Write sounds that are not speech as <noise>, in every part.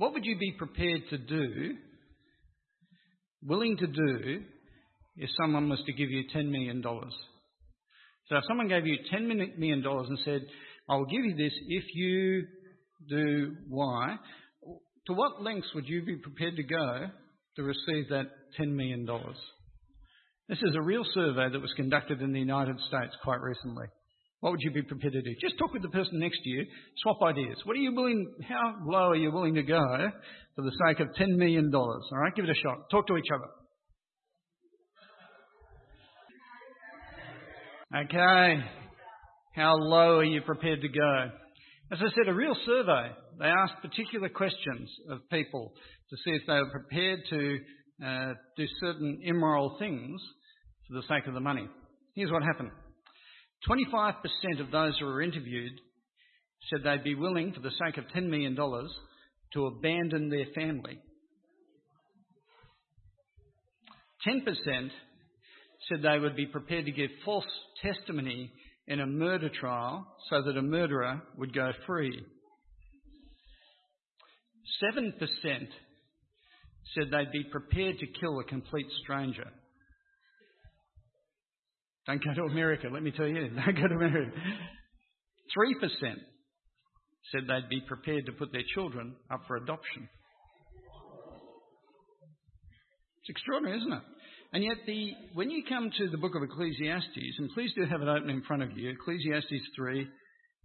What would you be prepared to do, willing to do, if someone was to give you $10 million? So if someone gave you $10 million and said, I will give you this if you do Y, to what lengths would you be prepared to go to receive that $10 million? This is a real survey that was conducted in the United States quite recently. What would you be prepared to do? Just talk with the person next to you, swap ideas. What are you willing, how low are you willing to go for the sake of $10 million? All right, give it a shot. Talk to each other. Okay. How low are you prepared to go? As I said, a real survey. They asked particular questions of people to see if they were prepared to uh, do certain immoral things for the sake of the money. Here's what happened 25% of those who were interviewed said they'd be willing, for the sake of $10 million, to abandon their family. 10% said they would be prepared to give false testimony in a murder trial so that a murderer would go free. 7% said they'd be prepared to kill a complete stranger. Don't go to America, let me tell you. <laughs> Don't go to America. 3% said they'd be prepared to put their children up for adoption. It's extraordinary, isn't it? And yet, the, when you come to the book of Ecclesiastes, and please do have it open in front of you, Ecclesiastes 3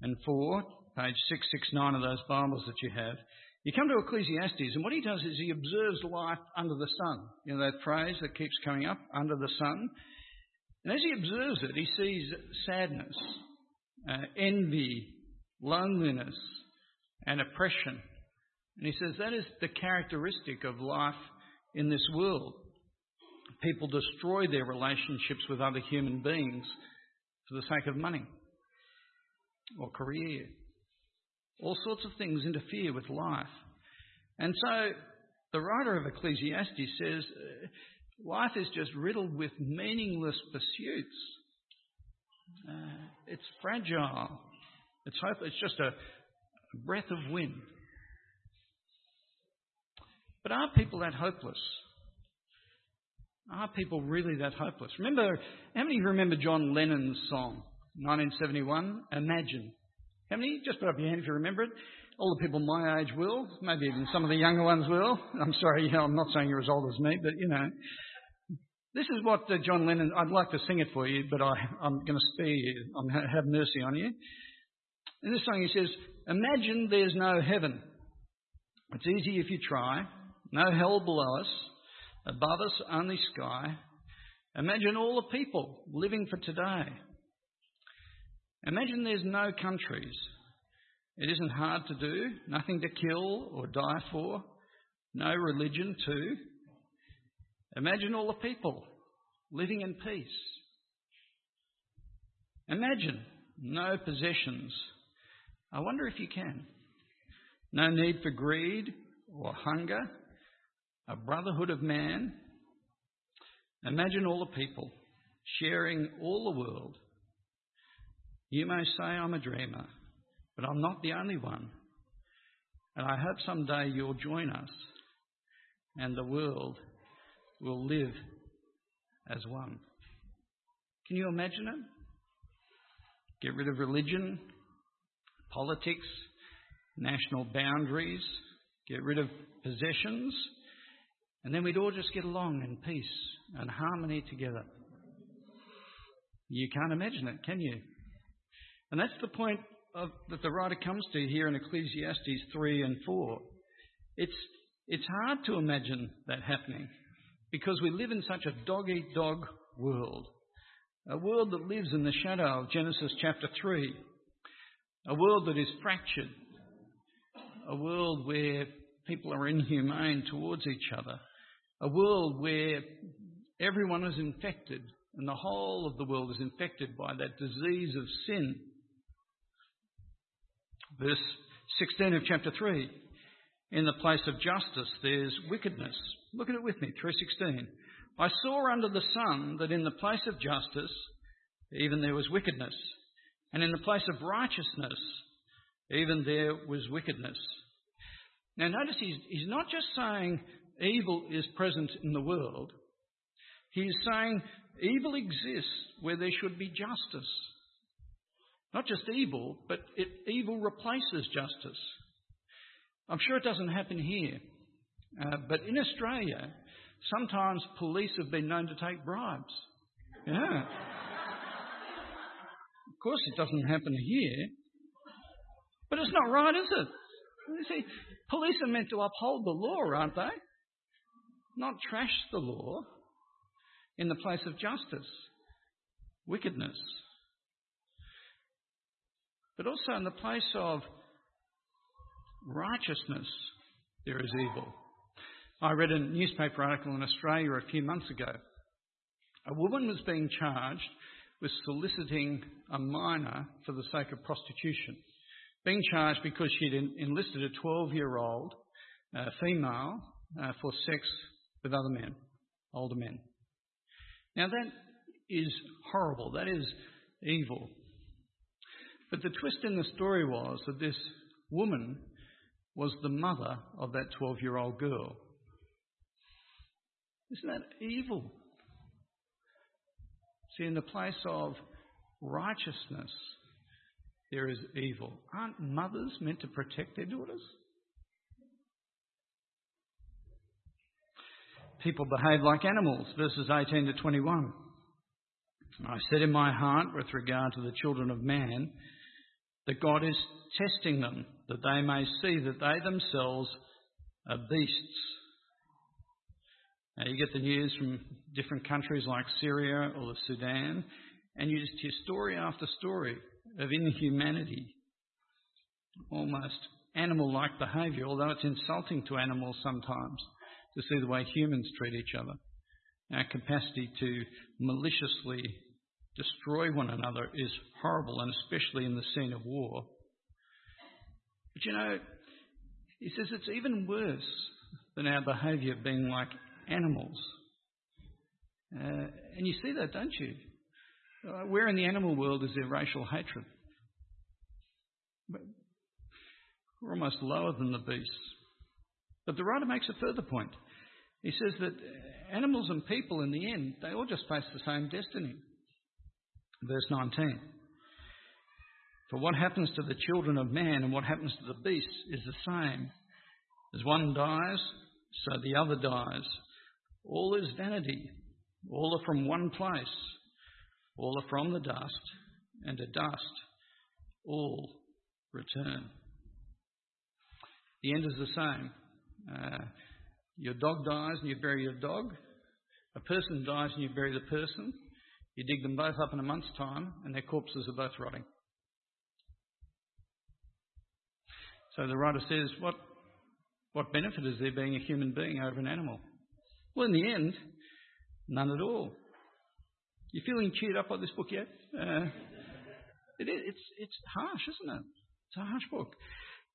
and 4, page 669 of those Bibles that you have, you come to Ecclesiastes, and what he does is he observes life under the sun. You know that phrase that keeps coming up, under the sun? And as he observes it, he sees sadness, uh, envy, loneliness, and oppression. And he says that is the characteristic of life in this world. People destroy their relationships with other human beings for the sake of money or career. All sorts of things interfere with life. And so the writer of Ecclesiastes says Life is just riddled with meaningless pursuits. Uh, it's fragile. It's hope. It's just a, a breath of wind. But are people that hopeless? Are people really that hopeless? Remember, how many of you remember John Lennon's song, 1971? Imagine. How many? Just put up your hand if you remember it. All the people my age will. Maybe even some of the younger ones will. I'm sorry, you know, I'm not saying you're as old as me, but you know. This is what uh, John Lennon, I'd like to sing it for you, but I, am going to spare you. I'm have mercy on you. In this song he says, Imagine there's no heaven. It's easy if you try. No hell below us. Above us, only sky. Imagine all the people living for today. Imagine there's no countries. It isn't hard to do, nothing to kill or die for, no religion too. Imagine all the people living in peace. Imagine no possessions. I wonder if you can. No need for greed or hunger, a brotherhood of man. Imagine all the people sharing all the world. You may say I'm a dreamer, but I'm not the only one. And I hope someday you'll join us and the world will live as one. Can you imagine it? Get rid of religion, politics, national boundaries, get rid of possessions, and then we'd all just get along in peace and harmony together. You can't imagine it, can you? And that's the point of, that the writer comes to here in Ecclesiastes 3 and 4. It's, it's hard to imagine that happening because we live in such a dog eat dog world. A world that lives in the shadow of Genesis chapter 3. A world that is fractured. A world where people are inhumane towards each other. A world where everyone is infected and the whole of the world is infected by that disease of sin. Verse 16 of chapter 3. In the place of justice, there's wickedness. Look at it with me, 316. I saw under the sun that in the place of justice, even there was wickedness, and in the place of righteousness, even there was wickedness. Now, notice he's, he's not just saying evil is present in the world, he's saying evil exists where there should be justice. Not just evil, but it, evil replaces justice. I'm sure it doesn't happen here, uh, but in Australia, sometimes police have been known to take bribes. Yeah. of course, it doesn't happen here, but it's not right, is it? You see, police are meant to uphold the law, aren't they? Not trash the law in the place of justice, wickedness. But also in the place of righteousness, there is evil. I read a newspaper article in Australia a few months ago. A woman was being charged with soliciting a minor for the sake of prostitution. Being charged because she'd enlisted a 12 year old uh, female uh, for sex with other men, older men. Now that is horrible. That is evil. But the twist in the story was that this woman was the mother of that 12 year old girl. Isn't that evil? See, in the place of righteousness, there is evil. Aren't mothers meant to protect their daughters? People behave like animals, verses 18 to 21. I said in my heart, with regard to the children of man, that God is testing them, that they may see that they themselves are beasts. Now, you get the news from different countries like Syria or the Sudan, and you just hear story after story of inhumanity, almost animal like behaviour, although it's insulting to animals sometimes to see the way humans treat each other. Our capacity to maliciously destroy one another is horrible, and especially in the scene of war. But you know, he says it's even worse than our behaviour being like animals. Uh, and you see that, don't you? Uh, where in the animal world is there racial hatred? We're almost lower than the beasts. But the writer makes a further point. He says that animals and people, in the end, they all just face the same destiny. Verse 19. For what happens to the children of man and what happens to the beasts is the same. As one dies, so the other dies. All is vanity. All are from one place. All are from the dust, and to dust all return. The end is the same. Uh, your dog dies and you bury your dog. A person dies and you bury the person. You dig them both up in a month's time, and their corpses are both rotting. So the writer says, what, what benefit is there being a human being over an animal? Well, in the end, none at all. You feeling cheered up by this book yet? Uh, it is, it's, it's harsh, isn't it? It's a harsh book.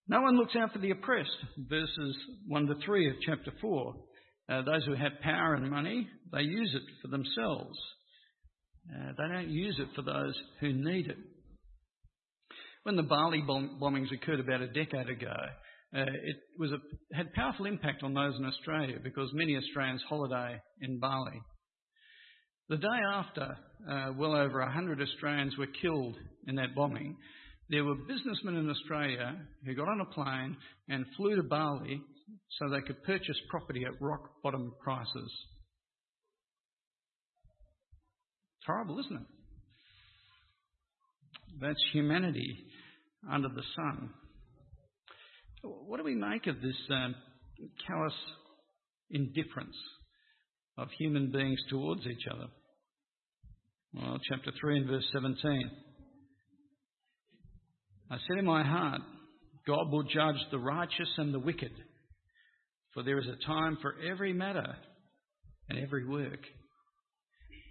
No one looks out for the oppressed, verses 1 to 3 of chapter 4. Uh, those who have power and money, they use it for themselves. Uh, they don't use it for those who need it. When the Bali bomb- bombings occurred about a decade ago, uh, it was a, had powerful impact on those in Australia because many Australians holiday in Bali. The day after, uh, well over 100 Australians were killed in that bombing. There were businessmen in Australia who got on a plane and flew to Bali so they could purchase property at rock bottom prices. It's horrible, isn't it? That's humanity under the sun. What do we make of this um, callous indifference of human beings towards each other? Well, chapter 3 and verse 17. I said in my heart, God will judge the righteous and the wicked, for there is a time for every matter and every work.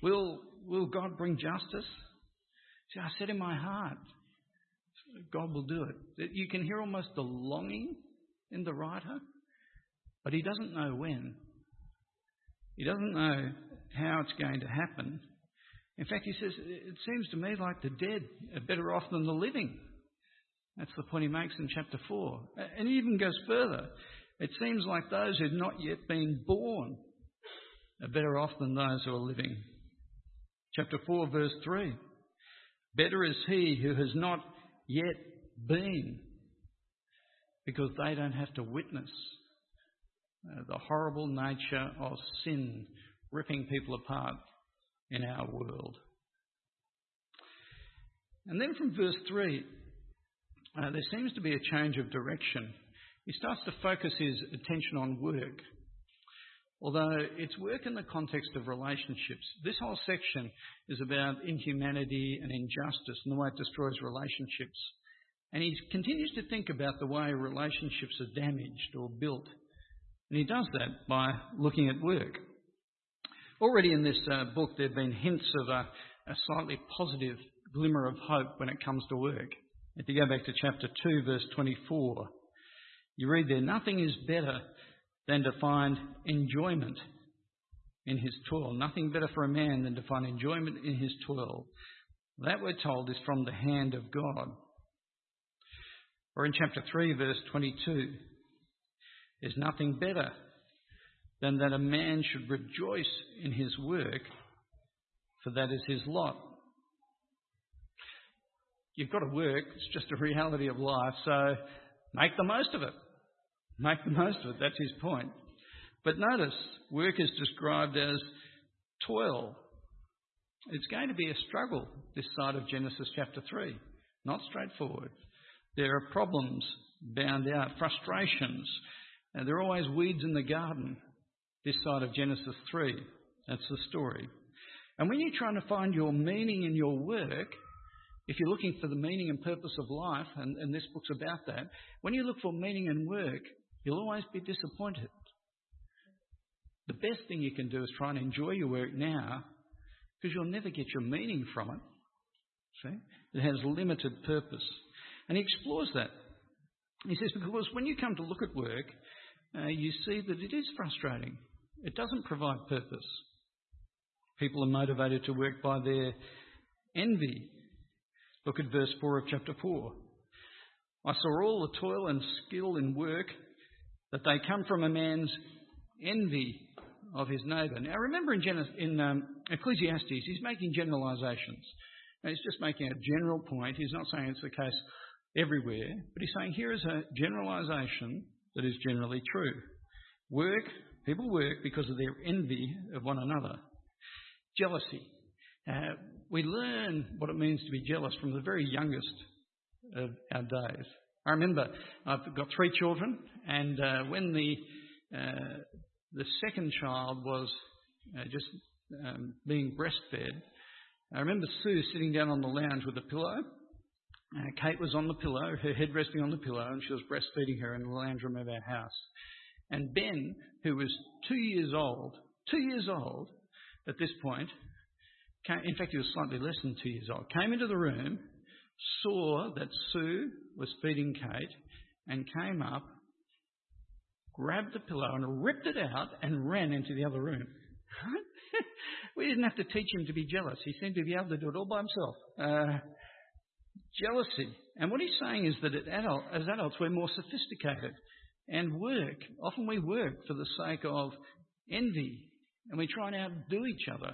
Will, will God bring justice? See, I said in my heart, God will do it. You can hear almost the longing in the writer, but he doesn't know when. He doesn't know how it's going to happen. In fact, he says, It seems to me like the dead are better off than the living. That's the point he makes in chapter 4. And he even goes further. It seems like those who have not yet been born are better off than those who are living. Chapter 4, verse 3. Better is he who has not yet been, because they don't have to witness uh, the horrible nature of sin ripping people apart in our world. And then from verse 3, uh, there seems to be a change of direction. He starts to focus his attention on work. Although it's work in the context of relationships. This whole section is about inhumanity and injustice and the way it destroys relationships. And he continues to think about the way relationships are damaged or built. And he does that by looking at work. Already in this uh, book, there have been hints of a, a slightly positive glimmer of hope when it comes to work. If you go back to chapter 2, verse 24, you read there, nothing is better than to find enjoyment in his toil. Nothing better for a man than to find enjoyment in his toil. That, we're told, is from the hand of God. Or in chapter 3, verse 22, there's nothing better than that a man should rejoice in his work, for that is his lot. You've got to work, it's just a reality of life, so make the most of it. Make the most of it, that's his point. But notice, work is described as toil. It's going to be a struggle this side of Genesis chapter 3. Not straightforward. There are problems bound out, frustrations, and there are always weeds in the garden this side of Genesis 3. That's the story. And when you're trying to find your meaning in your work, if you're looking for the meaning and purpose of life, and, and this book's about that, when you look for meaning in work, you'll always be disappointed. The best thing you can do is try and enjoy your work now, because you'll never get your meaning from it. See? It has limited purpose. And he explores that. He says, because when you come to look at work, uh, you see that it is frustrating. It doesn't provide purpose. People are motivated to work by their envy. Look at verse 4 of chapter 4. I saw all the toil and skill in work that they come from a man's envy of his neighbour. Now remember in, in um, Ecclesiastes, he's making generalisations. He's just making a general point. He's not saying it's the case everywhere, but he's saying here is a generalisation that is generally true. Work, people work because of their envy of one another. Jealousy. Uh, we learn what it means to be jealous from the very youngest of our days. I remember I've got three children, and uh, when the uh, the second child was uh, just um, being breastfed, I remember Sue sitting down on the lounge with a pillow. Uh, Kate was on the pillow, her head resting on the pillow, and she was breastfeeding her in the lounge room of our house. And Ben, who was two years old, two years old at this point, came, in fact, he was slightly less than two years old, came into the room, saw that Sue was feeding Kate, and came up, grabbed the pillow and ripped it out and ran into the other room. <laughs> we didn't have to teach him to be jealous. He seemed to be able to do it all by himself. Uh, jealousy. And what he's saying is that adult, as adults, we're more sophisticated and work. Often we work for the sake of envy and we try and outdo each other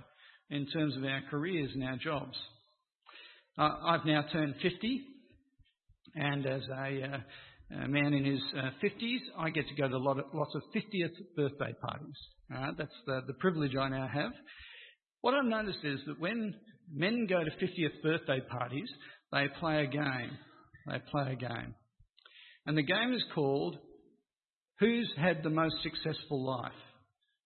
in terms of our careers and our jobs. Uh, I've now turned 50, and as a, uh, a man in his uh, 50s, I get to go to lot of, lots of 50th birthday parties. that's the, the privilege I now have. What I've noticed is that when men go to 50th birthday parties, they play a game. They play a game. And the game is called Who's Had the Most Successful Life?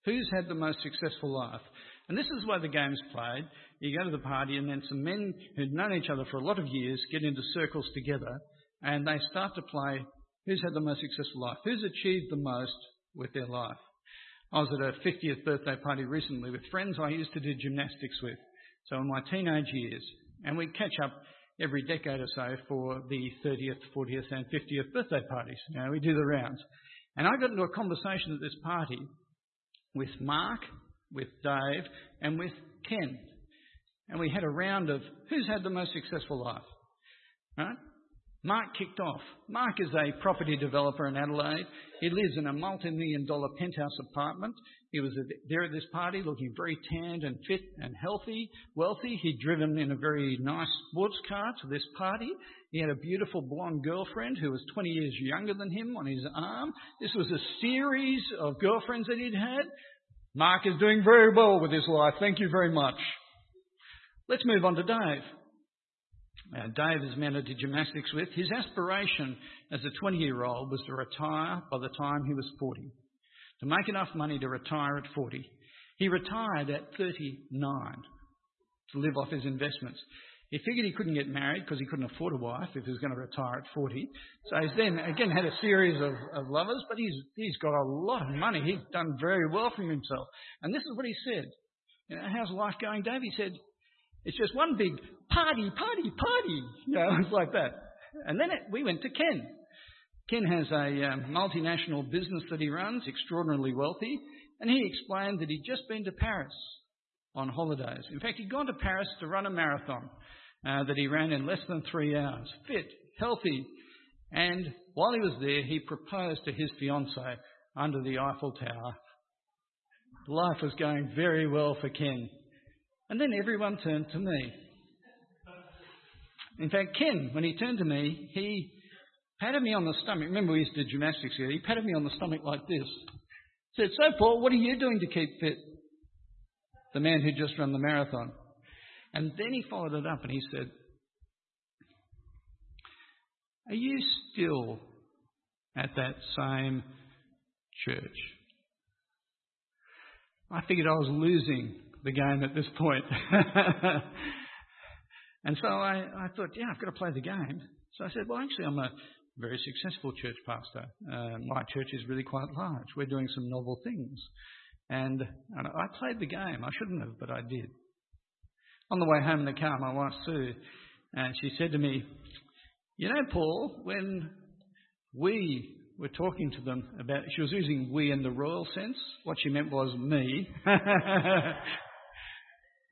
Who's had the most successful life? And this is the way the game's played. You go to the party, and then some men who've known each other for a lot of years get into circles together, and they start to play who's had the most successful life, who's achieved the most with their life. I was at a 50th birthday party recently with friends I used to do gymnastics with, so in my teenage years, and we'd catch up every decade or so for the 30th, 40th, and 50th birthday parties. You know, we do the rounds. And I got into a conversation at this party with Mark, with Dave, and with Ken. And we had a round of who's had the most successful life. Right? Mark kicked off. Mark is a property developer in Adelaide. He lives in a multi-million dollar penthouse apartment. He was there at this party looking very tanned and fit and healthy, wealthy. He'd driven in a very nice sports car to this party. He had a beautiful blonde girlfriend who was 20 years younger than him on his arm. This was a series of girlfriends that he'd had. Mark is doing very well with his life. Thank you very much. Let's move on to Dave uh, Dave is men I did gymnastics with, his aspiration as a 20 year old was to retire by the time he was 40. To make enough money to retire at 40. He retired at 39 to live off his investments. He figured he couldn't get married because he couldn't afford a wife if he was going to retire at 40. So he's then again had a series of, of lovers, but he's, he's got a lot of money. He's done very well for himself. And this is what he said. You know, how's life going, Dave? He said, it's just one big party, party, party. You know, <laughs> it's like that. And then it, we went to Ken. Ken has a um, multinational business that he runs, extraordinarily wealthy, and he explained that he'd just been to Paris on holidays. In fact, he'd gone to Paris to run a marathon uh, that he ran in less than three hours. Fit, healthy, and while he was there, he proposed to his fiancée under the Eiffel Tower. Life was going very well for Ken. And then everyone turned to me. In fact, Ken, when he turned to me, he patted me on the stomach. Remember, we used to do gymnastics here. He patted me on the stomach like this. Said, So, Paul, what are you doing to keep fit? The man who just run the marathon. And then he followed it up and he said, Are you still at that same church? I figured I was losing the game at this point. <laughs> and so I, I thought, yeah, I've got to play the game. So I said, well, actually, I'm a very successful church pastor. Uh, my church is really quite large. We're doing some novel things. And, and I played the game. I shouldn't have, but I did. On the way home in the car, my wife Sue, and she said to me, You know, Paul, when we were talking to them about, she was using we in the royal sense. What she meant was me. <laughs>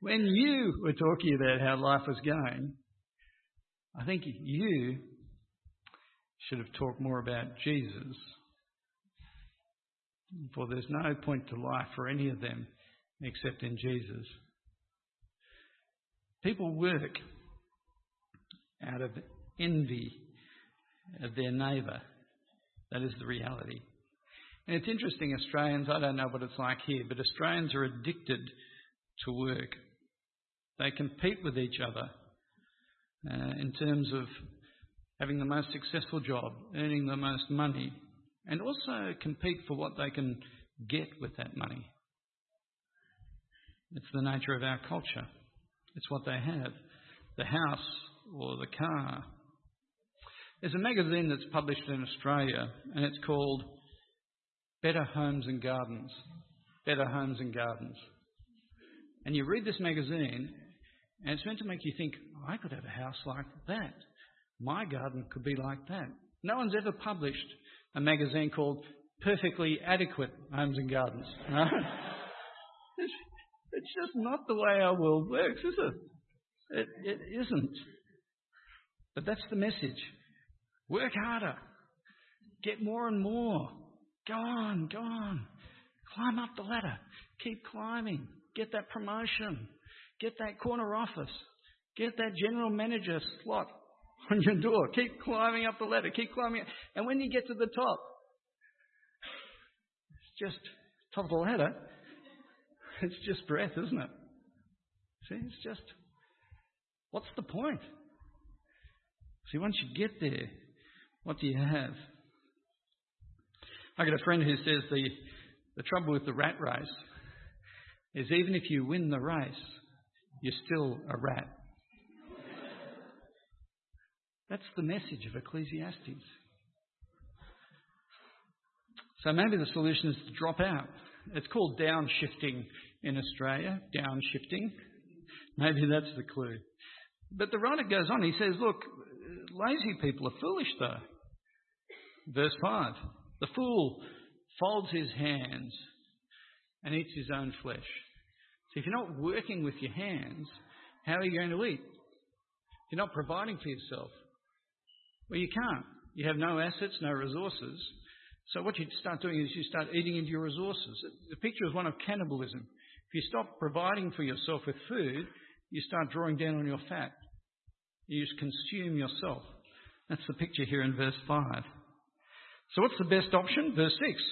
when you were talking about how life was going, I think you should have talked more about Jesus. For there's no point to life for any of them except in Jesus. People work out of envy of their neighbour. That is the reality. And it's interesting, Australians, I don't know what it's like here, but Australians are addicted to work. They compete with each other uh, in terms of having the most successful job, earning the most money, and also compete for what they can get with that money. It's the nature of our culture. It's what they have the house or the car. There's a magazine that's published in Australia, and it's called Better Homes and Gardens. Better Homes and Gardens. And you read this magazine, and it's meant to make you think, oh, I could have a house like that. My garden could be like that. No one's ever published a magazine called Perfectly Adequate Homes and Gardens. <laughs> it's, it's just not the way our world works, is it? It, it isn't. But that's the message. Work harder. Get more and more. Go on, go on. Climb up the ladder. Keep climbing. Get that promotion. Get that corner office. Get that general manager slot <laughs> on your door. Keep climbing up the ladder. Keep climbing. Up. And when you get to the top, it's just top of the ladder. It's just breath, isn't it? See, it's just, what's the point? See, once you get there, what do you have? I got a friend who says the, the trouble with the rat race is even if you win the race, you're still a rat. That's the message of Ecclesiastes. So maybe the solution is to drop out. It's called downshifting in Australia, downshifting. Maybe that's the clue. But the writer goes on, he says, look, lazy people are foolish though. Verse 5 The fool folds his hands and eats his own flesh. So if you're not working with your hands, how are you going to eat? If you're not providing for yourself, Well, you can't. You have no assets, no resources. So what you start doing is you start eating into your resources. The picture is one of cannibalism. If you stop providing for yourself with food, you start drawing down on your fat. You just consume yourself. That's the picture here in verse 5. So what's the best option? Verse 6.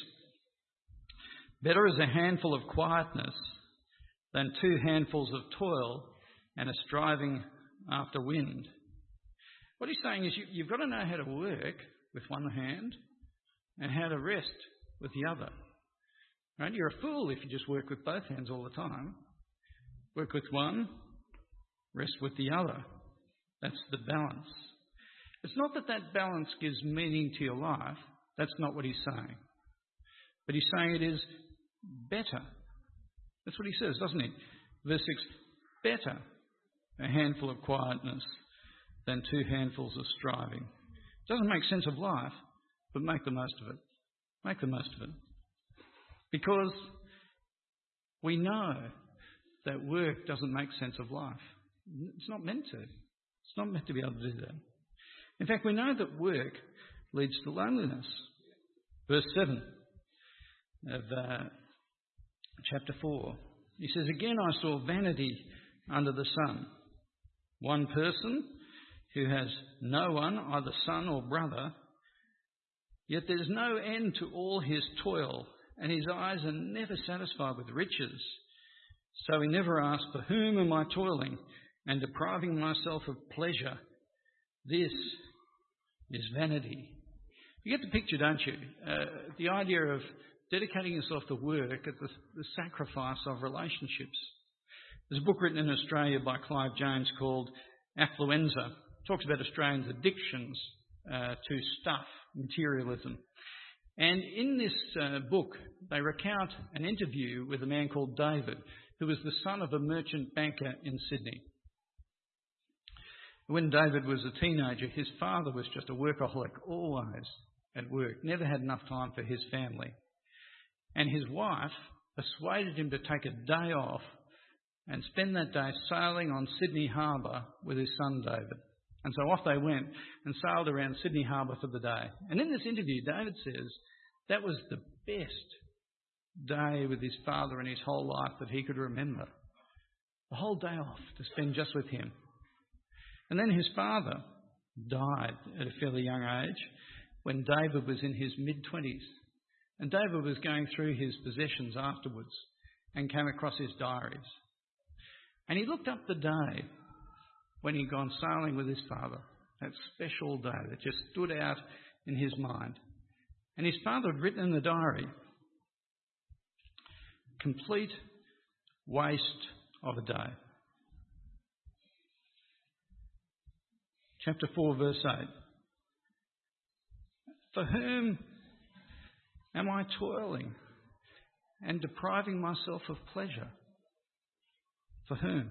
Better is a handful of quietness than two handfuls of toil and a striving after wind. What he's saying is you, you've got to know how to work with one hand and how to rest with the other. Right? You're a fool if you just work with both hands all the time. Work with one, rest with the other. That's the balance. It's not that that balance gives meaning to your life. That's not what he's saying. But he's saying it is better. That's what he says, doesn't he? Verse 6 Better a handful of quietness than two handfuls of striving. It doesn't make sense of life, but make the most of it. Make the most of it. Because we know that work doesn't make sense of life. It's not meant to. It's not meant to be able to do that. In fact, we know that work leads to loneliness. Verse 7 of uh, chapter 4. He says, Again I saw vanity under the sun. One person who has no one, either son or brother, yet there's no end to all his toil, and his eyes are never satisfied with riches. So he never asks, For whom am I toiling and depriving myself of pleasure? This is vanity. You get the picture, don't you? Uh, the idea of dedicating yourself to work at the, the sacrifice of relationships. There's a book written in Australia by Clive James called Affluenza. It talks about Australians' addictions uh, to stuff, materialism. And in this uh, book, they recount an interview with a man called David, who was the son of a merchant banker in Sydney. When David was a teenager, his father was just a workaholic, always at work, never had enough time for his family. And his wife persuaded him to take a day off and spend that day sailing on Sydney Harbour with his son David. And so off they went and sailed around Sydney Harbour for the day. And in this interview, David says that was the best day with his father in his whole life that he could remember. The whole day off to spend just with him. And then his father died at a fairly young age when David was in his mid 20s. And David was going through his possessions afterwards and came across his diaries. And he looked up the day when he'd gone sailing with his father, that special day that just stood out in his mind. And his father had written in the diary, complete waste of a day. Chapter 4, verse 8. For whom am I toiling and depriving myself of pleasure? For whom?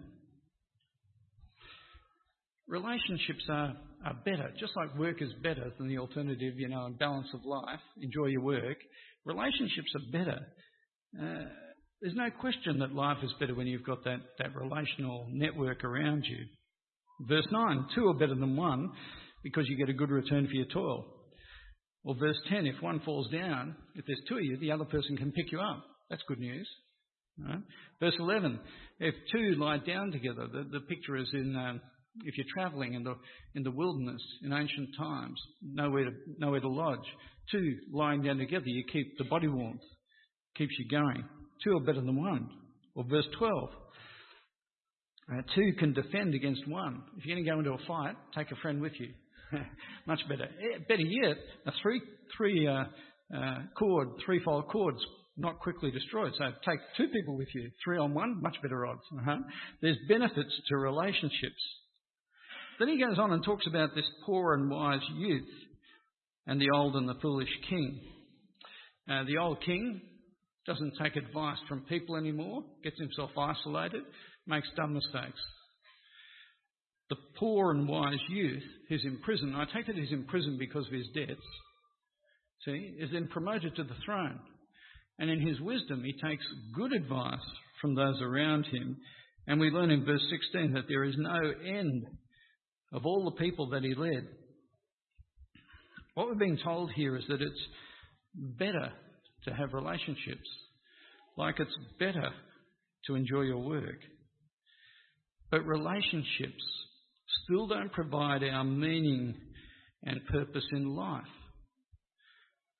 Relationships are, are better, just like work is better than the alternative, you know, and balance of life. Enjoy your work. Relationships are better. Uh, there's no question that life is better when you've got that, that relational network around you. Verse 9, two are better than one because you get a good return for your toil. Or verse 10, if one falls down, if there's two of you, the other person can pick you up. That's good news. Right? Verse 11, if two lie down together, the, the picture is in, um, if you're travelling in the, in the wilderness in ancient times, nowhere to, nowhere to lodge, two lying down together, you keep the body warmth, keeps you going. Two are better than one. Or verse 12, uh, two can defend against one. If you're going to go into a fight, take a friend with you. <laughs> Much better. Eh, better yet, a three, three uh, uh, cord, threefold cords not quickly destroyed. So take two people with you, three on one, much better odds. Uh-huh. There's benefits to relationships. Then he goes on and talks about this poor and wise youth and the old and the foolish king. Uh, the old king doesn't take advice from people anymore, gets himself isolated, makes dumb mistakes. The poor and wise youth who's in prison, I take it he's in prison because of his debts, see, is then promoted to the throne. And in his wisdom, he takes good advice from those around him. And we learn in verse 16 that there is no end of all the people that he led. What we're being told here is that it's better to have relationships, like it's better to enjoy your work. But relationships still don't provide our meaning and purpose in life.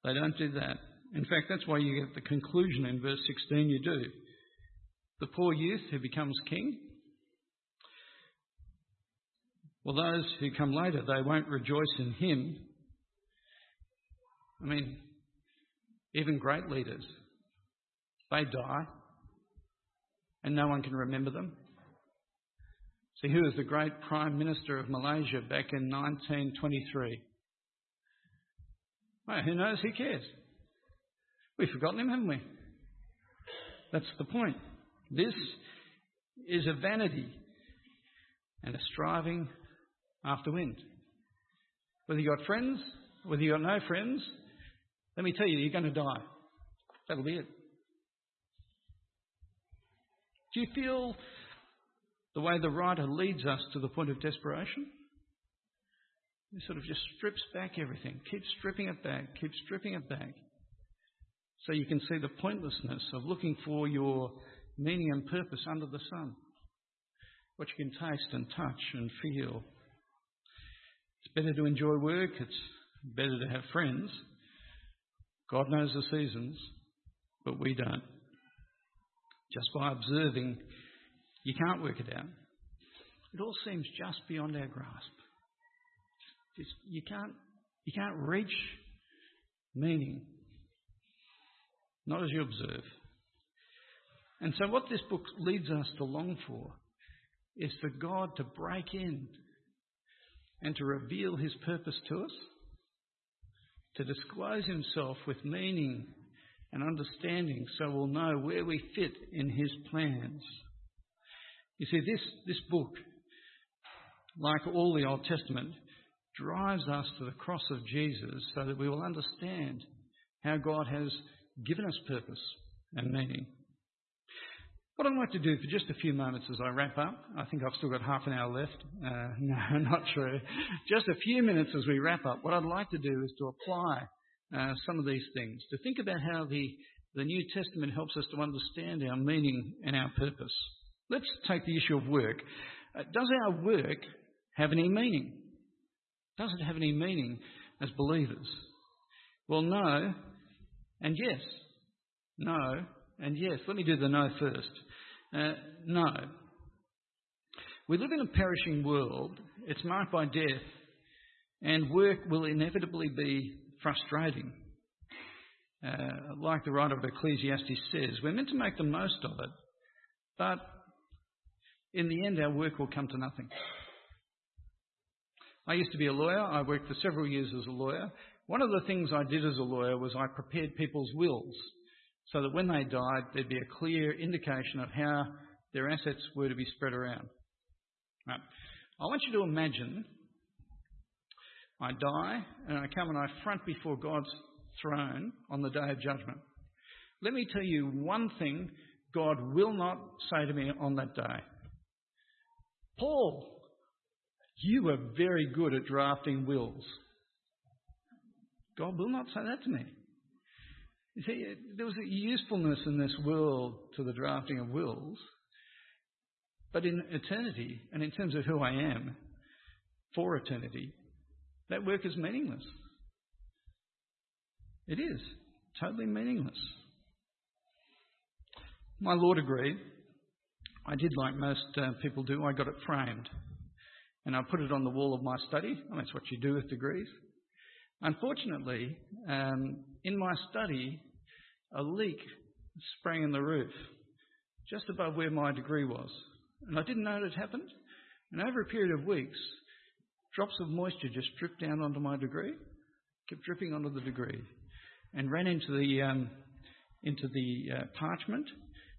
They don't do that. In fact, that's why you get the conclusion in verse 16 you do. The poor youth who becomes king. Well, those who come later, they won't rejoice in him. I mean, even great leaders, they die and no one can remember them. See, who was the great Prime Minister of Malaysia back in 1923? Well, who knows? Who cares? We've forgotten him, haven't we? That's the point. This is a vanity and a striving after wind. Whether you've got friends, whether you've got no friends, let me tell you, you're going to die. That'll be it. Do you feel the way the writer leads us to the point of desperation? He sort of just strips back everything, keeps stripping it back, keeps stripping it back. So you can see the pointlessness of looking for your meaning and purpose under the sun, what you can taste and touch and feel. It's better to enjoy work, it's better to have friends. God knows the seasons, but we don't. Just by observing, you can't work it out. It all seems just beyond our grasp. Just, you can't you can't reach meaning, not as you observe. And so, what this book leads us to long for is for God to break in and to reveal His purpose to us, to disclose Himself with meaning and understanding so we'll know where we fit in His plans. You see, this, this book, like all the Old Testament, drives us to the cross of Jesus so that we will understand how God has given us purpose and meaning. What I'd like to do for just a few moments as I wrap up, I think I've still got half an hour left. Uh, <laughs> no, not true. Just a few minutes as we wrap up. What I'd like to do is to apply uh, some of these things, to think about how the, the New Testament helps us to understand our meaning and our purpose. Let's take the issue of work. Uh, does our work have any meaning? Does it have any meaning as believers? Well, no and yes. No and yes. Let me do the no first. Uh, no. We live in a perishing world. It's marked by death, and work will inevitably be frustrating. Uh, like the writer of Ecclesiastes says, we're meant to make the most of it, but in the end, our work will come to nothing. I used to be a lawyer. I worked for several years as a lawyer. One of the things I did as a lawyer was I prepared people's wills so that when they died, there'd be a clear indication of how their assets were to be spread around. Right. I want you to imagine I die and I come and I front before God's throne on the day of judgment. Let me tell you one thing God will not say to me on that day. Paul, you were very good at drafting wills. God will not say that to me. You see, there was a usefulness in this world to the drafting of wills, but in eternity, and in terms of who I am for eternity, that work is meaningless. It is totally meaningless. My law degree, I did like most uh, people do, I got it framed. And I put it on the wall of my study. That's what you do with degrees. Unfortunately, um, in my study, a leak sprang in the roof just above where my degree was. And I didn't know it had happened. And over a period of weeks, drops of moisture just dripped down onto my degree, kept dripping onto the degree, and ran into the um, into the uh, parchment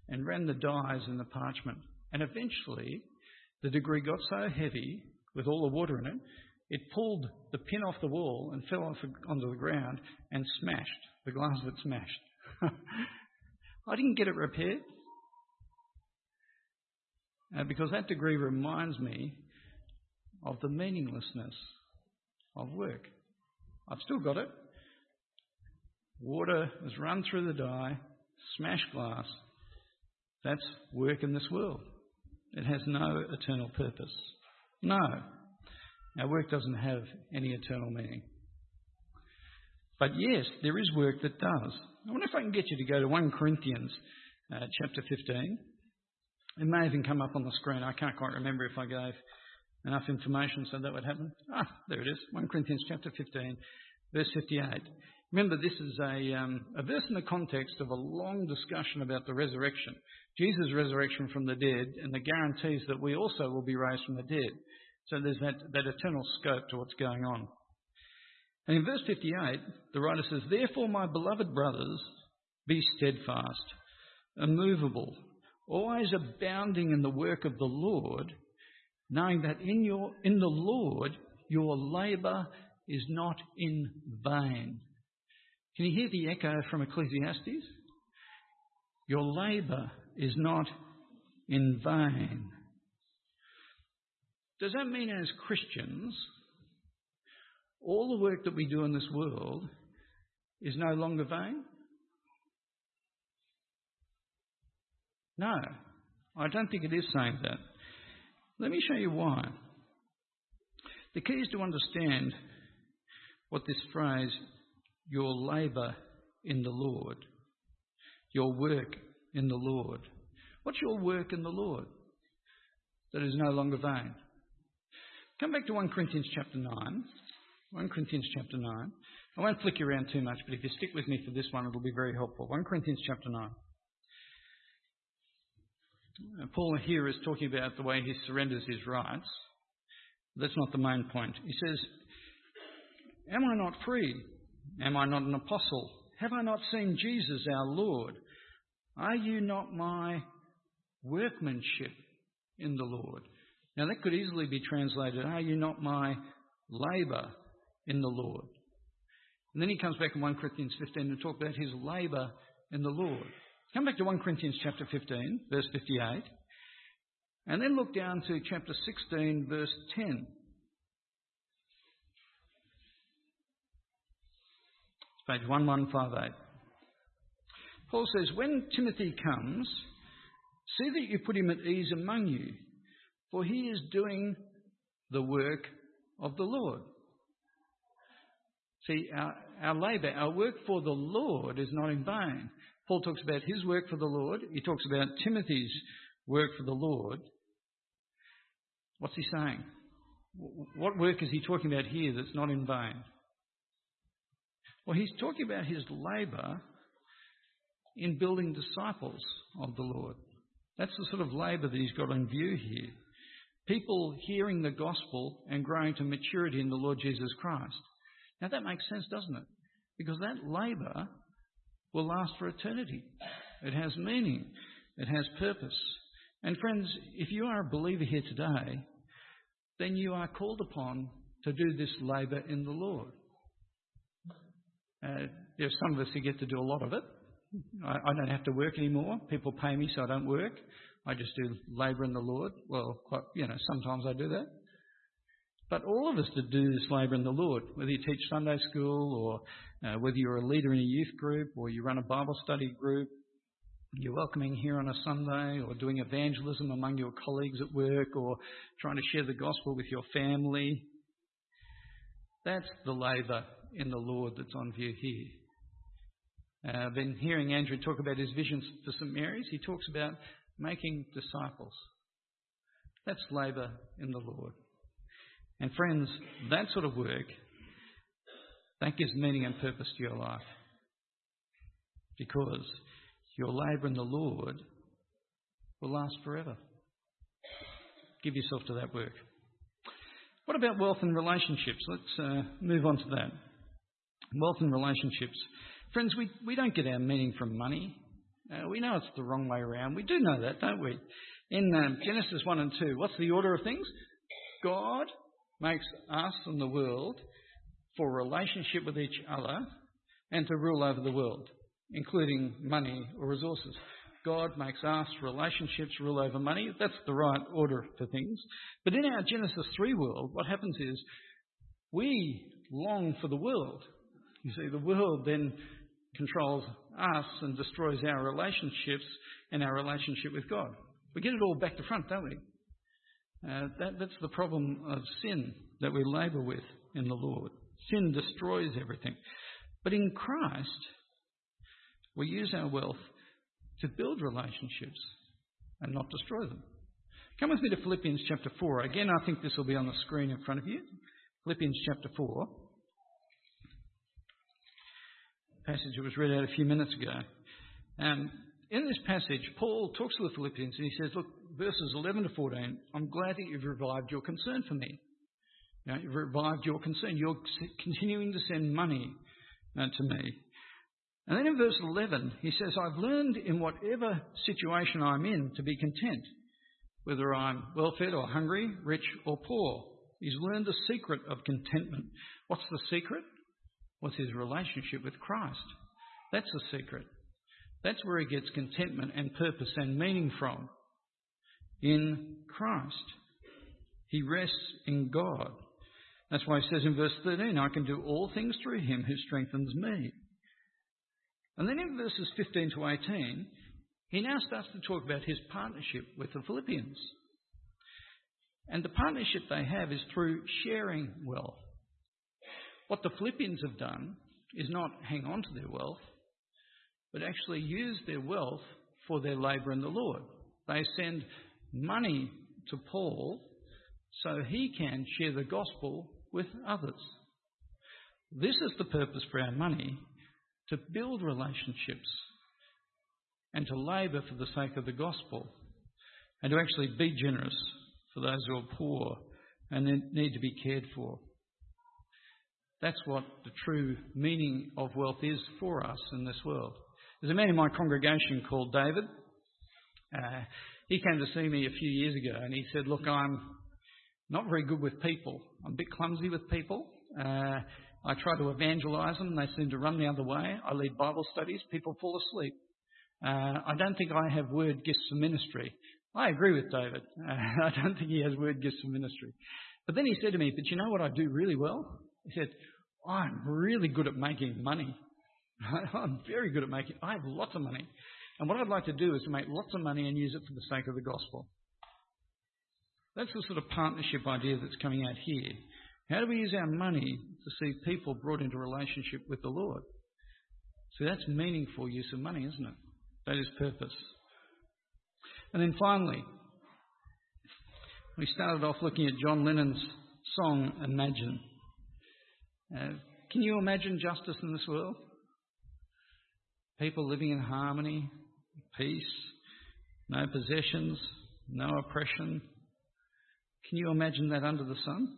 and ran the dyes in the parchment. And eventually, the degree got so heavy with all the water in it, it pulled the pin off the wall and fell off onto the ground and smashed. The glass of it smashed. <laughs> I didn't get it repaired uh, because that degree reminds me of the meaninglessness of work. I've still got it. Water has run through the dye, smashed glass. That's work in this world. It has no eternal purpose. No. Our work doesn't have any eternal meaning. But yes, there is work that does. I wonder if I can get you to go to 1 Corinthians uh, chapter 15. It may even come up on the screen. I can't quite remember if I gave enough information so that would happen. Ah, there it is. 1 Corinthians chapter 15, verse 58. Remember, this is a, um, a verse in the context of a long discussion about the resurrection. Jesus' resurrection from the dead and the guarantees that we also will be raised from the dead. So there's that, that eternal scope to what's going on. And in verse 58, the writer says, Therefore, my beloved brothers, be steadfast, immovable, always abounding in the work of the Lord, knowing that in, your, in the Lord your labour is not in vain. Can you hear the echo from Ecclesiastes? Your labour is not in vain. Does that mean as Christians, all the work that we do in this world is no longer vain? No, I don't think it is saying that. Let me show you why. The key is to understand what this phrase, your labour in the Lord, your work in the Lord. What's your work in the Lord that is no longer vain? Come back to 1 Corinthians chapter 9. 1 Corinthians chapter 9. I won't flick you around too much, but if you stick with me for this one, it'll be very helpful. 1 Corinthians chapter 9. Paul here is talking about the way he surrenders his rights. That's not the main point. He says, Am I not free? Am I not an apostle? Have I not seen Jesus our Lord? Are you not my workmanship in the Lord? Now that could easily be translated, Are you not my labour in the Lord? And then he comes back in 1 Corinthians 15 to talk about his labour in the Lord. Come back to 1 Corinthians chapter 15, verse 58, and then look down to chapter 16, verse 10. It's page 1158. Paul says, When Timothy comes, see that you put him at ease among you, for he is doing the work of the Lord. See, our, our labour, our work for the Lord is not in vain. Paul talks about his work for the Lord. He talks about Timothy's work for the Lord. What's he saying? What work is he talking about here that's not in vain? Well, he's talking about his labour in building disciples of the Lord. That's the sort of labour that he's got in view here. People hearing the gospel and growing to maturity in the Lord Jesus Christ. Now that makes sense, doesn't it? Because that labour will last for eternity. It has meaning. It has purpose. And friends, if you are a believer here today, then you are called upon to do this labour in the Lord. Uh, there's some of us who get to do a lot of it. I, I don't have to work anymore. People pay me so I don't work. I just do labour in the Lord. Well, quite, you know, sometimes I do that. But all of us that do this labour in the Lord, whether you teach Sunday school or uh, whether you're a leader in a youth group or you run a Bible study group, you're welcoming here on a Sunday or doing evangelism among your colleagues at work or trying to share the gospel with your family. That's the labour in the Lord that's on view here. Uh, been hearing Andrew talk about his visions for St Mary's. He talks about making disciples. That's labour in the Lord. And friends, that sort of work, that gives meaning and purpose to your life. Because your labour in the Lord will last forever. Give yourself to that work. What about wealth and relationships? Let's uh, move on to that. Wealth and relationships. Friends, we, we don't get our meaning from money. Uh, we know it's the wrong way around. We do know that, don't we? In uh, Genesis 1 and 2, what's the order of things? God makes us and the world for relationship with each other and to rule over the world, including money or resources. God makes us relationships rule over money. That's the right order for things. But in our Genesis 3 world, what happens is we long for the world. You see, the world then controls us and destroys our relationships and our relationship with God. We get it all back to front, don't we? Uh, that, that's the problem of sin that we labour with in the Lord. Sin destroys everything. But in Christ, we use our wealth to build relationships and not destroy them. Come with me to Philippians chapter 4. Again, I think this will be on the screen in front of you. Philippians chapter 4. Passage that was read out a few minutes ago. And in this passage, Paul talks to the Philippians and he says, Look, verses 11 to 14, I'm glad that you've revived your concern for me. You know, you've revived your concern. You're continuing to send money uh, to me. And then in verse 11, he says, I've learned in whatever situation I'm in to be content whether I'm well fed or hungry, rich or poor. He's learned the secret of contentment. What's the secret? What's his relationship with Christ? That's the secret. That's where he gets contentment and purpose and meaning from. In Christ. He rests in God. That's why he says in verse 13, I can do all things through him who strengthens me. And then in verses 15 to 18, he now starts to talk about his partnership with the Philippians. And the partnership they have is through sharing wealth. What the Philippians have done is not hang on to their wealth, but actually use their wealth for their labour in the Lord. They send money to Paul so he can share the gospel with others. This is the purpose for our money to build relationships and to labour for the sake of the gospel and to actually be generous for those who are poor and need to be cared for. That's what the true meaning of wealth is for us in this world. There's a man in my congregation called David. Uh, he came to see me a few years ago and he said, Look, I'm not very good with people. I'm a bit clumsy with people. Uh, I try to evangelise them, they seem to run the other way. I lead Bible studies, people fall asleep. Uh, I don't think I have word gifts for ministry. I agree with David. Uh, <laughs> I don't think he has word gifts for ministry. But then he said to me, But you know what I do really well? He said, I'm really good at making money. <laughs> I'm very good at making, I have lots of money. And what I'd like to do is to make lots of money and use it for the sake of the gospel. That's the sort of partnership idea that's coming out here. How do we use our money to see people brought into relationship with the Lord? So that's meaningful use of money, isn't it? That is purpose. And then finally, we started off looking at John Lennon's song Imagine. Uh, can you imagine justice in this world? People living in harmony, peace, no possessions, no oppression. Can you imagine that under the sun?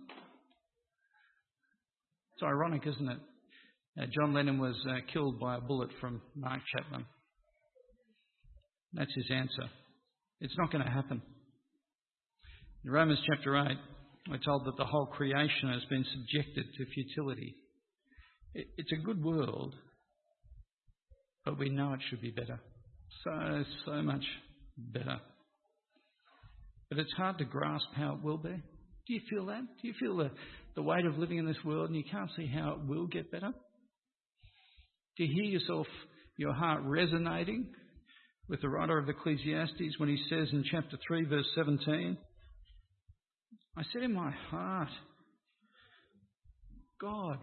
It's ironic, isn't it? Uh, John Lennon was uh, killed by a bullet from Mark Chapman. That's his answer. It's not going to happen. In Romans chapter 8, we're told that the whole creation has been subjected to futility. It's a good world, but we know it should be better. So, so much better. But it's hard to grasp how it will be. Do you feel that? Do you feel the, the weight of living in this world and you can't see how it will get better? Do you hear yourself, your heart resonating with the writer of Ecclesiastes when he says in chapter 3, verse 17, I said in my heart, God,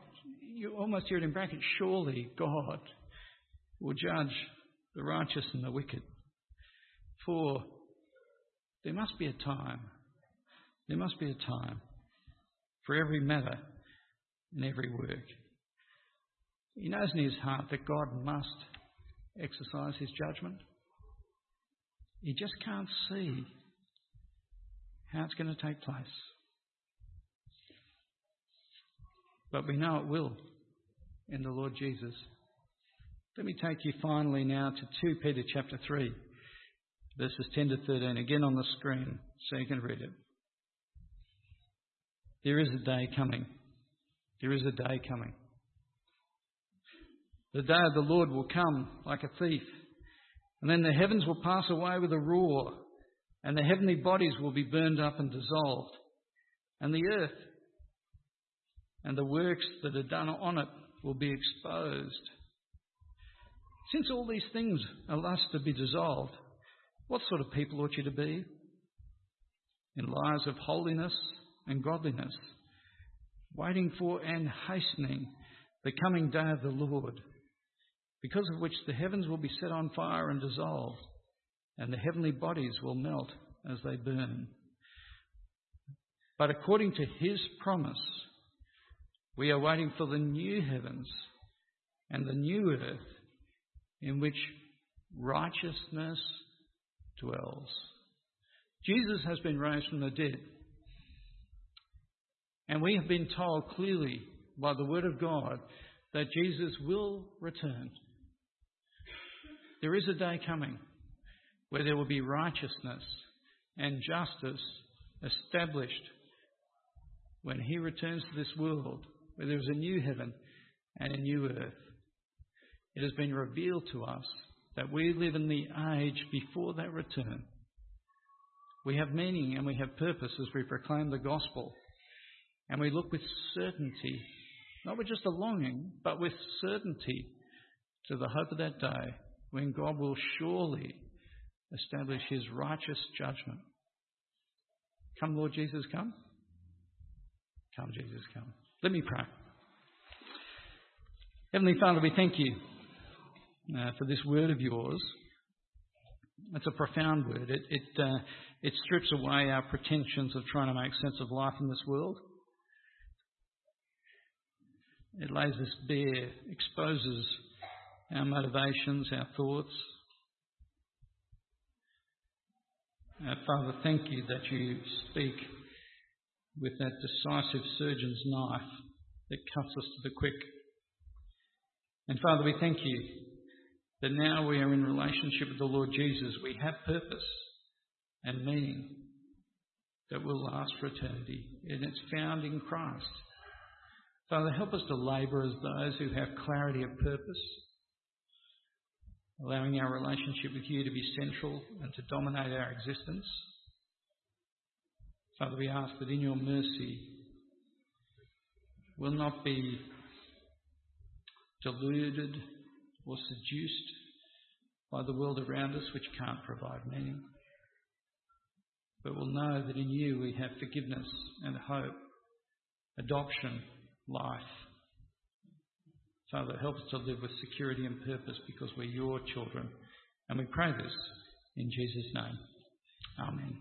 you almost hear it in brackets, surely God will judge the righteous and the wicked. For there must be a time, there must be a time for every matter and every work. He knows in his heart that God must exercise his judgment. He just can't see how it's going to take place. But we know it will in the Lord Jesus. Let me take you finally now to 2 Peter chapter 3, verses 10 to 13, again on the screen so you can read it. There is a day coming. There is a day coming. The day of the Lord will come like a thief. And then the heavens will pass away with a roar, and the heavenly bodies will be burned up and dissolved, and the earth and the works that are done on it will be exposed. Since all these things are thus to be dissolved, what sort of people ought you to be? In lives of holiness and godliness, waiting for and hastening the coming day of the Lord, because of which the heavens will be set on fire and dissolved, and the heavenly bodies will melt as they burn. But according to his promise, we are waiting for the new heavens and the new earth in which righteousness dwells. Jesus has been raised from the dead. And we have been told clearly by the Word of God that Jesus will return. There is a day coming where there will be righteousness and justice established when He returns to this world, where there is a new heaven and a new earth. It has been revealed to us that we live in the age before that return. We have meaning and we have purpose as we proclaim the gospel. And we look with certainty, not with just a longing, but with certainty to the hope of that day when God will surely establish his righteous judgment. Come, Lord Jesus, come. Come, Jesus, come. Let me pray. Heavenly Father, we thank you uh, for this word of yours. It's a profound word. It, it, uh, it strips away our pretensions of trying to make sense of life in this world. It lays us bare, exposes our motivations, our thoughts. Uh, Father, thank you that you speak with that decisive surgeon's knife that cuts us to the quick. And Father, we thank you that now we are in relationship with the Lord Jesus. We have purpose and meaning that will last for eternity, and it's found in Christ. Father, help us to labour as those who have clarity of purpose, allowing our relationship with you to be central and to dominate our existence. Father, we ask that in your mercy we will not be deluded or seduced by the world around us which can't provide meaning. But we'll know that in you we have forgiveness and hope, adoption, life. Father, help us to live with security and purpose because we're your children. And we pray this in Jesus' name. Amen.